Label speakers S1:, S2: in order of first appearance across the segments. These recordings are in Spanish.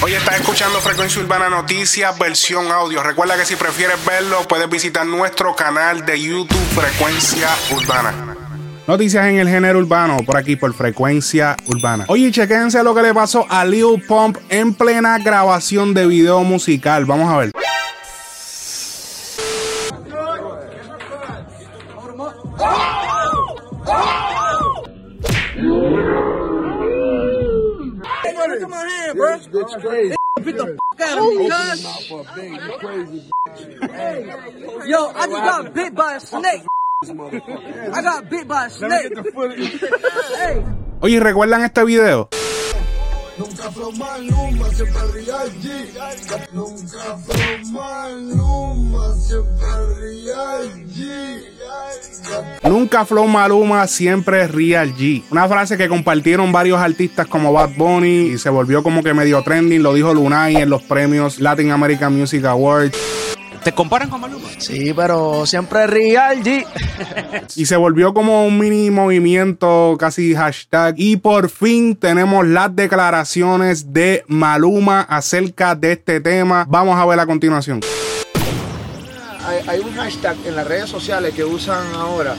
S1: Hoy estás escuchando Frecuencia Urbana Noticias, versión audio. Recuerda que si prefieres verlo, puedes visitar nuestro canal de YouTube Frecuencia Urbana. Noticias en el género urbano, por aquí por Frecuencia Urbana. Oye, chequense lo que le pasó a Lil Pump en plena grabación de video musical. Vamos a ver.
S2: Crazy.
S3: Yo, I just got bit by a snake. I got bit by a snake. hey.
S1: Oye, ¿recuerdan este video?
S2: Nunca flow Maluma, siempre real G. Nunca flow Maluma, siempre real G.
S1: Nunca Flow Maluma, siempre Real G. Una frase que compartieron varios artistas como Bad Bunny y se volvió como que medio trending. Lo dijo Lunay en los premios Latin American Music Awards.
S4: ¿Te comparan con Maluma?
S3: Sí, pero siempre real G.
S1: Y se volvió como un mini movimiento, casi hashtag. Y por fin tenemos las declaraciones de Maluma acerca de este tema. Vamos a ver a continuación.
S5: hay, hay un hashtag en las redes sociales que usan ahora,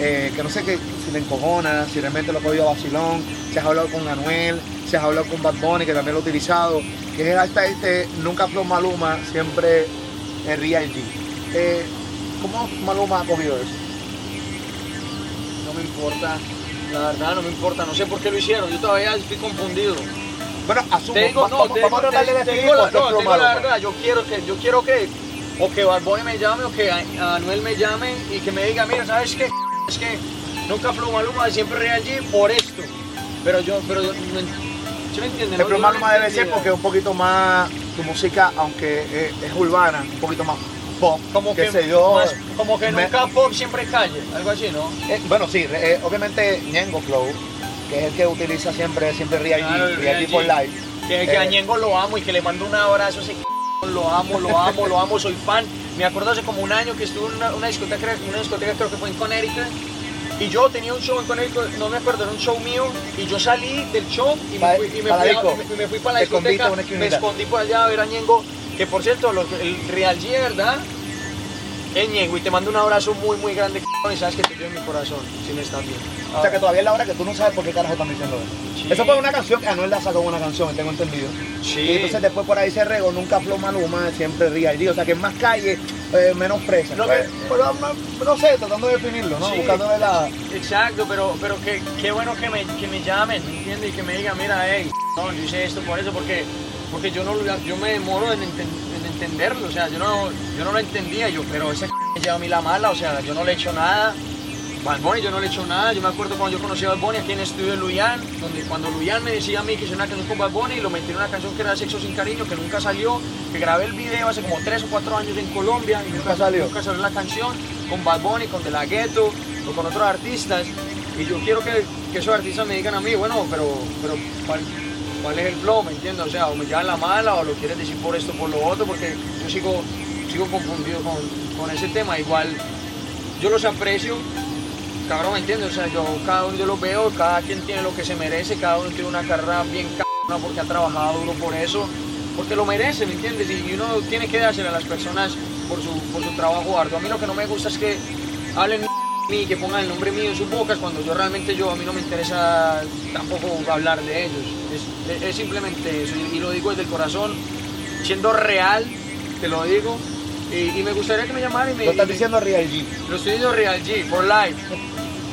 S5: eh, que no sé qué, si le encojona, si realmente lo ha cogido a vacilón, si has hablado con Anuel, si has hablado con Bad Bunny, que también lo ha utilizado, que es el hashtag este, nunca Flow Maluma, siempre es Real G. Eh, ¿Cómo Maluma ha cogido eso?
S6: No me importa, la verdad no me importa, no sé por qué lo hicieron, yo todavía estoy confundido.
S5: Bueno, asumo,
S6: Te digo,
S5: va-
S6: no,
S5: vamos,
S6: te,
S5: vamos a
S6: te- digo la, no, digo la verdad, yo quiero que, yo quiero que, o que Bad Bunny me llame, o que Anuel me llame y que me diga, mira, ¿sabes qué? Es que nunca Flow Maluma, siempre Real G por esto. Pero yo, pero yo, no en- ¿sí me entienden?
S5: El
S6: No,
S5: Maluma debe ser porque es un poquito más, tu música, aunque es, es urbana, un poquito más pop,
S6: como que,
S5: sé yo.
S6: más- como que
S5: me-
S6: nunca pop siempre calle, algo así, ¿no?
S5: Eh, bueno, sí, eh, obviamente Ñengo Flow, que es el que utiliza siempre, siempre Real
S6: Claro,
S5: Real G for. Life.
S6: Que, que
S5: Eh,
S6: a Ñengo lo amo y que le mando un abrazo ese lo amo, lo amo, lo amo, soy fan. Me acuerdo hace como un año que estuve en una, una discoteca, una discoteca creo que fue en Connecticut. Y yo tenía un show en Connecticut, no me acuerdo, era un show mío. Y yo salí del show y me fui, y me fui, a- me- fui para la discoteca. Me escondí por allá a ver a Ñengo. Que por cierto, el Real G, ¿verdad? Es Ñengo y te mando un abrazo muy, muy grande. Y sabes que te llevo en mi corazón, si me estás bien.
S5: O sea que todavía es la hora que tú no sabes por qué carajo están diciendo eso.
S6: Sí.
S5: Eso fue una canción que Anuel la sacó una canción, tengo entendido.
S6: Sí.
S5: Y entonces después por ahí se regó, nunca Flow Maluma, siempre Real G. O sea que es más calle, eh, menos presa.
S6: No,
S5: Pues, pero, no, no sé, tratando de definirlo, ¿no?
S6: Sí.
S5: Buscando de la...
S6: Exacto, pero, pero qué, qué bueno que me, que me llamen, ¿me entiendes? Y que me digan, mira, hey, no, yo hice esto por eso, porque, porque yo, no, yo me demoro en, enten- en entenderlo, o sea, yo no, yo no lo entendía, yo, pero ese me lleva a mí la mala, o sea, yo no le he hecho nada. Bad Bunny, yo no le he hecho nada. Yo me acuerdo cuando yo conocí a Bad Bunny aquí en el estudio de Luyan, donde cuando Luyan me decía a mí que hice una canción con Bad Bunny y lo metí en una canción que era Sexo sin cariño, que nunca salió, que grabé el video hace como 3 o 4 años en Colombia y nunca,
S5: salió.
S6: Nunca salió la canción con Bad Bunny, con De La Ghetto o con otros artistas. Y yo quiero que, que esos artistas me digan a mí, bueno, pero, pero ¿cuál, cuál es el flow? ¿Me entiendes? O sea, o me llevan la mala o lo quieres decir por esto por lo otro, porque yo sigo, sigo confundido con, con ese tema. Igual yo los aprecio, cabrón, ¿me entiendes? O sea, yo cada uno yo los veo, cada quien tiene lo que se merece, cada uno tiene una carrera bien cabrona porque ha trabajado duro por eso, porque lo merece, ¿me entiendes? Y uno tiene que dárselo a las personas por su, por su trabajo arduo. A mí lo que no me gusta es que hablen de mí, que pongan el nombre mío en sus bocas cuando yo realmente yo, a mí no me interesa tampoco hablar de ellos. Es, es- es simplemente eso, y, y lo digo desde el corazón, siendo real, te lo digo. Y, y me gustaría que me llamaran y me,
S5: Lo estás diciendo Real G.
S6: lo estoy diciendo Real G, for life.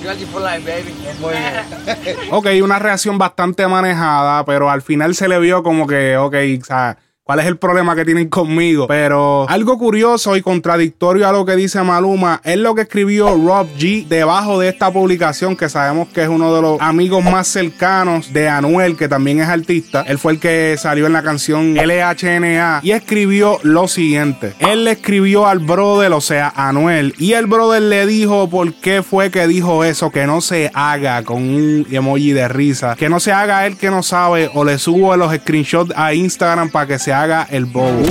S6: For life, baby.
S5: Muy bien.
S1: Ok, una reacción bastante manejada, pero al final se le vio como que, ok, o sea, ¿cuál es el problema que tienen conmigo? Pero algo curioso y contradictorio a lo que dice Maluma es lo que escribió Rob G debajo de esta publicación, que sabemos que es uno de los amigos más cercanos de Anuel, que también es artista. Él fue el que salió en la canción LHNA y escribió lo siguiente. Él le escribió al brother, o sea, Anuel, y el brother le dijo por qué fue que dijo eso, que no se haga con un emoji de risa, que no se haga él que no sabe, o le subo los screenshots a Instagram para que se haga el bobo.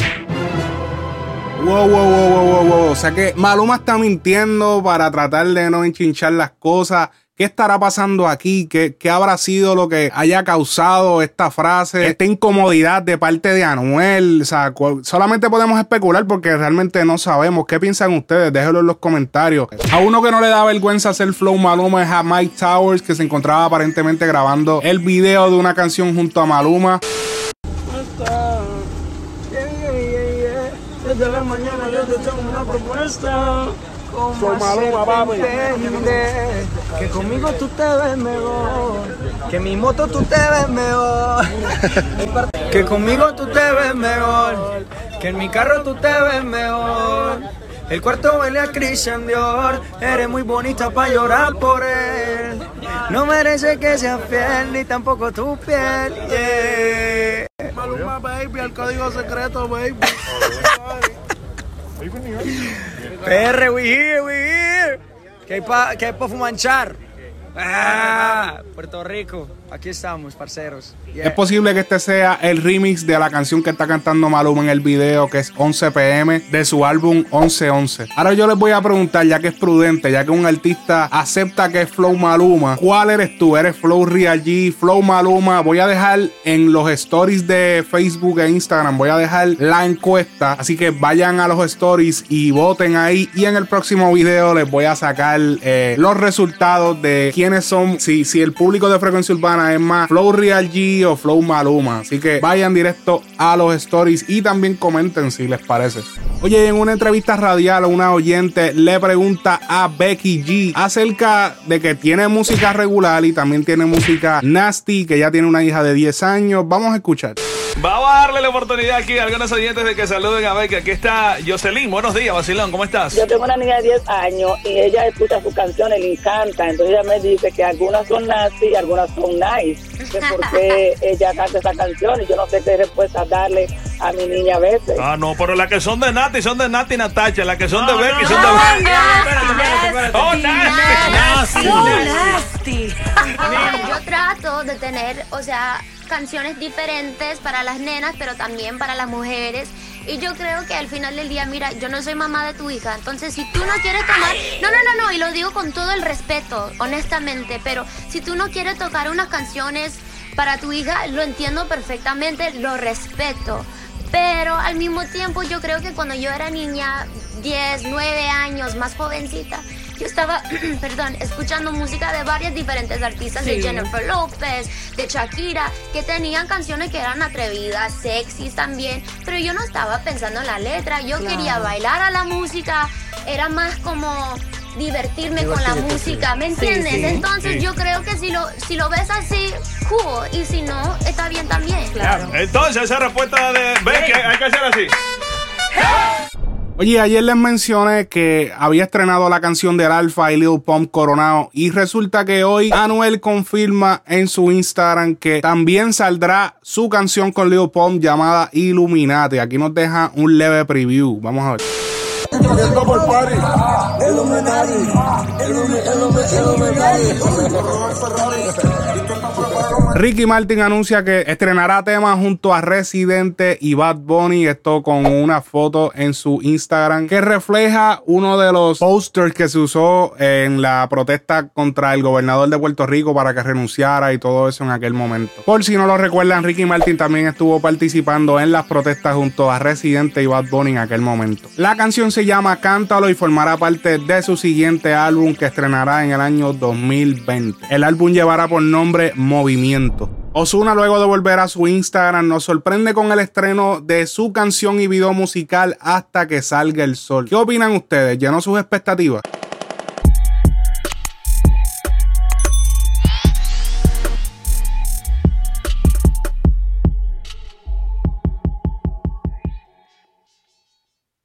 S1: Wow, wow, wow, wow, wow, wow. O sea que Maluma está mintiendo para tratar de no enchinchar las cosas. ¿Qué estará pasando aquí? ¿Qué, ¿Qué, habrá sido lo que haya causado esta frase, esta incomodidad de parte de Anuel? O sea, solamente podemos especular porque realmente no sabemos. ¿Qué piensan ustedes? Déjenlo en los comentarios. A uno que no le da vergüenza hacer flow Maluma es a Mike Towers, que se encontraba aparentemente grabando el video de una canción junto a Maluma.
S3: Desde la mañana yo te tengo una propuesta. Soy Maluma, papi. Que conmigo tú te ves mejor. Que mi moto tú te ves mejor. que conmigo tú te ves mejor. Que en mi carro tú te ves mejor. El cuarto huele a Christian Dior. Eres muy bonita para llorar por él. No merece que seas fiel, ni tampoco tu piel. Yeah. Maluma, baby, el código secreto, baby. PR, we here, we here. Que hay pa, que hay pa fumanchar. Ah, Puerto Rico, aquí estamos, parceros.
S1: Es posible que este sea el remix de la canción que está cantando Maluma en el video, que es 11 pm, de su álbum 1111. Ahora yo les voy a preguntar, ya que es prudente, ya que un artista acepta que es Flow Maluma, ¿cuál eres tú? ¿Eres Flow Real G, Flow Maluma? Voy a dejar en los stories de Facebook e Instagram, voy a dejar la encuesta, así que vayan a los stories y voten ahí. Y en el próximo video les voy a sacar eh, los resultados de quiénes son, si, si el público de Frecuencia Urbana es más Flow Real G Flow Maluma. Así que vayan directo a los stories y también comenten si les parece. Oye, en una entrevista radial, una oyente le pregunta a Becky G acerca de que tiene música regular y también tiene música nasty, que ya tiene una hija de 10 años. Vamos a escuchar.
S7: Vamos a darle la oportunidad aquí a algunos oyentes de que saluden a Becky. Aquí está Jocelyn. Buenos días, Basilón. ¿Cómo estás?
S8: Yo tengo una niña de 10 años y ella escucha sus canciones, le encanta. Entonces ella me dice que algunas son nasty y algunas son nice. Que porque ella canta esa canción y yo no sé qué respuesta darle a mi niña a veces.
S7: Ah, no, pero las que son de Nati son de Nati y Natacha. Las que son de Becky son de Becky.
S9: Oh, nasty. nasty. Yo trato de tener, o sea canciones diferentes para las nenas, pero también para las mujeres. Y yo creo que al final del día, mira, yo no soy mamá de tu hija, entonces si tú no quieres tomar, no, no, no, no, y lo digo con todo el respeto, honestamente, pero si tú no quieres tocar unas canciones para tu hija, lo entiendo perfectamente, lo respeto. Pero al mismo tiempo yo creo que cuando yo era niña, 10, 9 años, más jovencita, yo estaba, perdón, escuchando música de varias diferentes artistas, de Jennifer López, de Shakira, que tenían canciones que eran atrevidas, sexys también, pero yo no estaba pensando en la letra, yo quería bailar a la música, era más como divertirme con la música, ¿me entiendes? Entonces yo creo que si lo, si lo ves así, cool, y si no, está bien también.
S7: Claro. Entonces esa respuesta de Becky hay que hacer así.
S1: Oye, ayer les mencioné que había estrenado la canción del Alfa y Lil Pump Coronado y resulta que hoy Anuel confirma en su Instagram que también saldrá su canción con Lil Pump llamada Illuminati. Aquí nos deja un leve preview. Vamos a ver. Ricky Martin anuncia que estrenará temas junto a Residente y Bad Bunny. Esto con una foto en su Instagram que refleja uno de los posters que se usó en la protesta contra el gobernador de Puerto Rico para que renunciara y todo eso en aquel momento. Por si no lo recuerdan, Ricky Martin también estuvo participando en las protestas junto a Residente y Bad Bunny en aquel momento. La canción se llama Cántalo y formará parte de su siguiente álbum que estrenará en el año 2020. El álbum llevará por nombre Movimiento. Osuna, luego de volver a su Instagram, nos sorprende con el estreno de su canción y video musical Hasta que salga el sol. ¿Qué opinan ustedes? ¿Llenó sus expectativas?